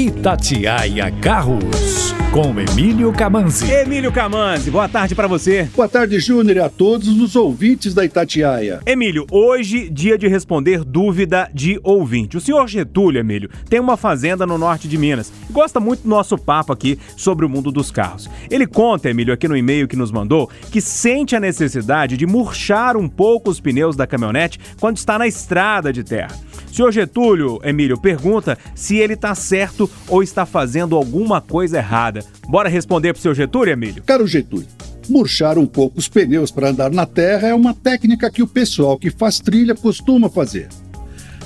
Itatiaia Carros, com Emílio Camanzi. Emílio Camanzi, boa tarde para você. Boa tarde, Júnior, e a todos os ouvintes da Itatiaia. Emílio, hoje, dia de responder dúvida de ouvinte. O senhor Getúlio, Emílio, tem uma fazenda no norte de Minas e gosta muito do nosso papo aqui sobre o mundo dos carros. Ele conta, Emílio, aqui no e-mail que nos mandou, que sente a necessidade de murchar um pouco os pneus da caminhonete quando está na estrada de terra. Senhor Getúlio, Emílio, pergunta se ele está certo ou está fazendo alguma coisa errada. Bora responder pro seu Getúlio, Emílio? Caro Getúlio, murchar um pouco os pneus para andar na terra é uma técnica que o pessoal que faz trilha costuma fazer.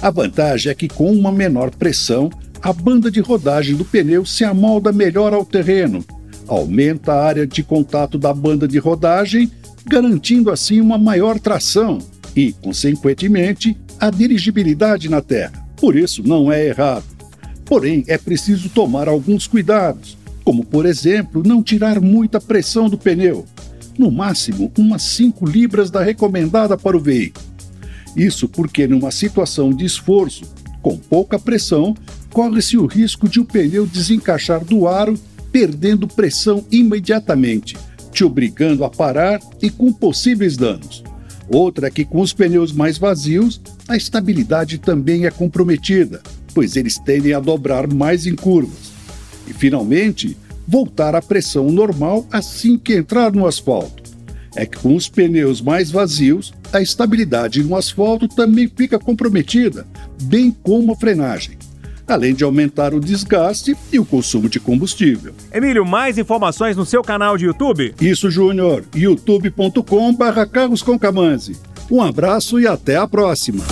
A vantagem é que com uma menor pressão, a banda de rodagem do pneu se amolda melhor ao terreno, aumenta a área de contato da banda de rodagem, garantindo assim uma maior tração e, consequentemente, a dirigibilidade na terra. Por isso, não é errado. Porém, é preciso tomar alguns cuidados, como, por exemplo, não tirar muita pressão do pneu, no máximo umas 5 libras da recomendada para o veículo. Isso porque, numa situação de esforço, com pouca pressão, corre-se o risco de o pneu desencaixar do aro, perdendo pressão imediatamente, te obrigando a parar e com possíveis danos. Outra é que, com os pneus mais vazios, a estabilidade também é comprometida, pois eles tendem a dobrar mais em curvas. E, finalmente, voltar à pressão normal assim que entrar no asfalto. É que com os pneus mais vazios, a estabilidade no asfalto também fica comprometida, bem como a frenagem além de aumentar o desgaste e o consumo de combustível. Emílio, mais informações no seu canal de YouTube? Isso, Júnior. youtube.com/barra Um abraço e até a próxima.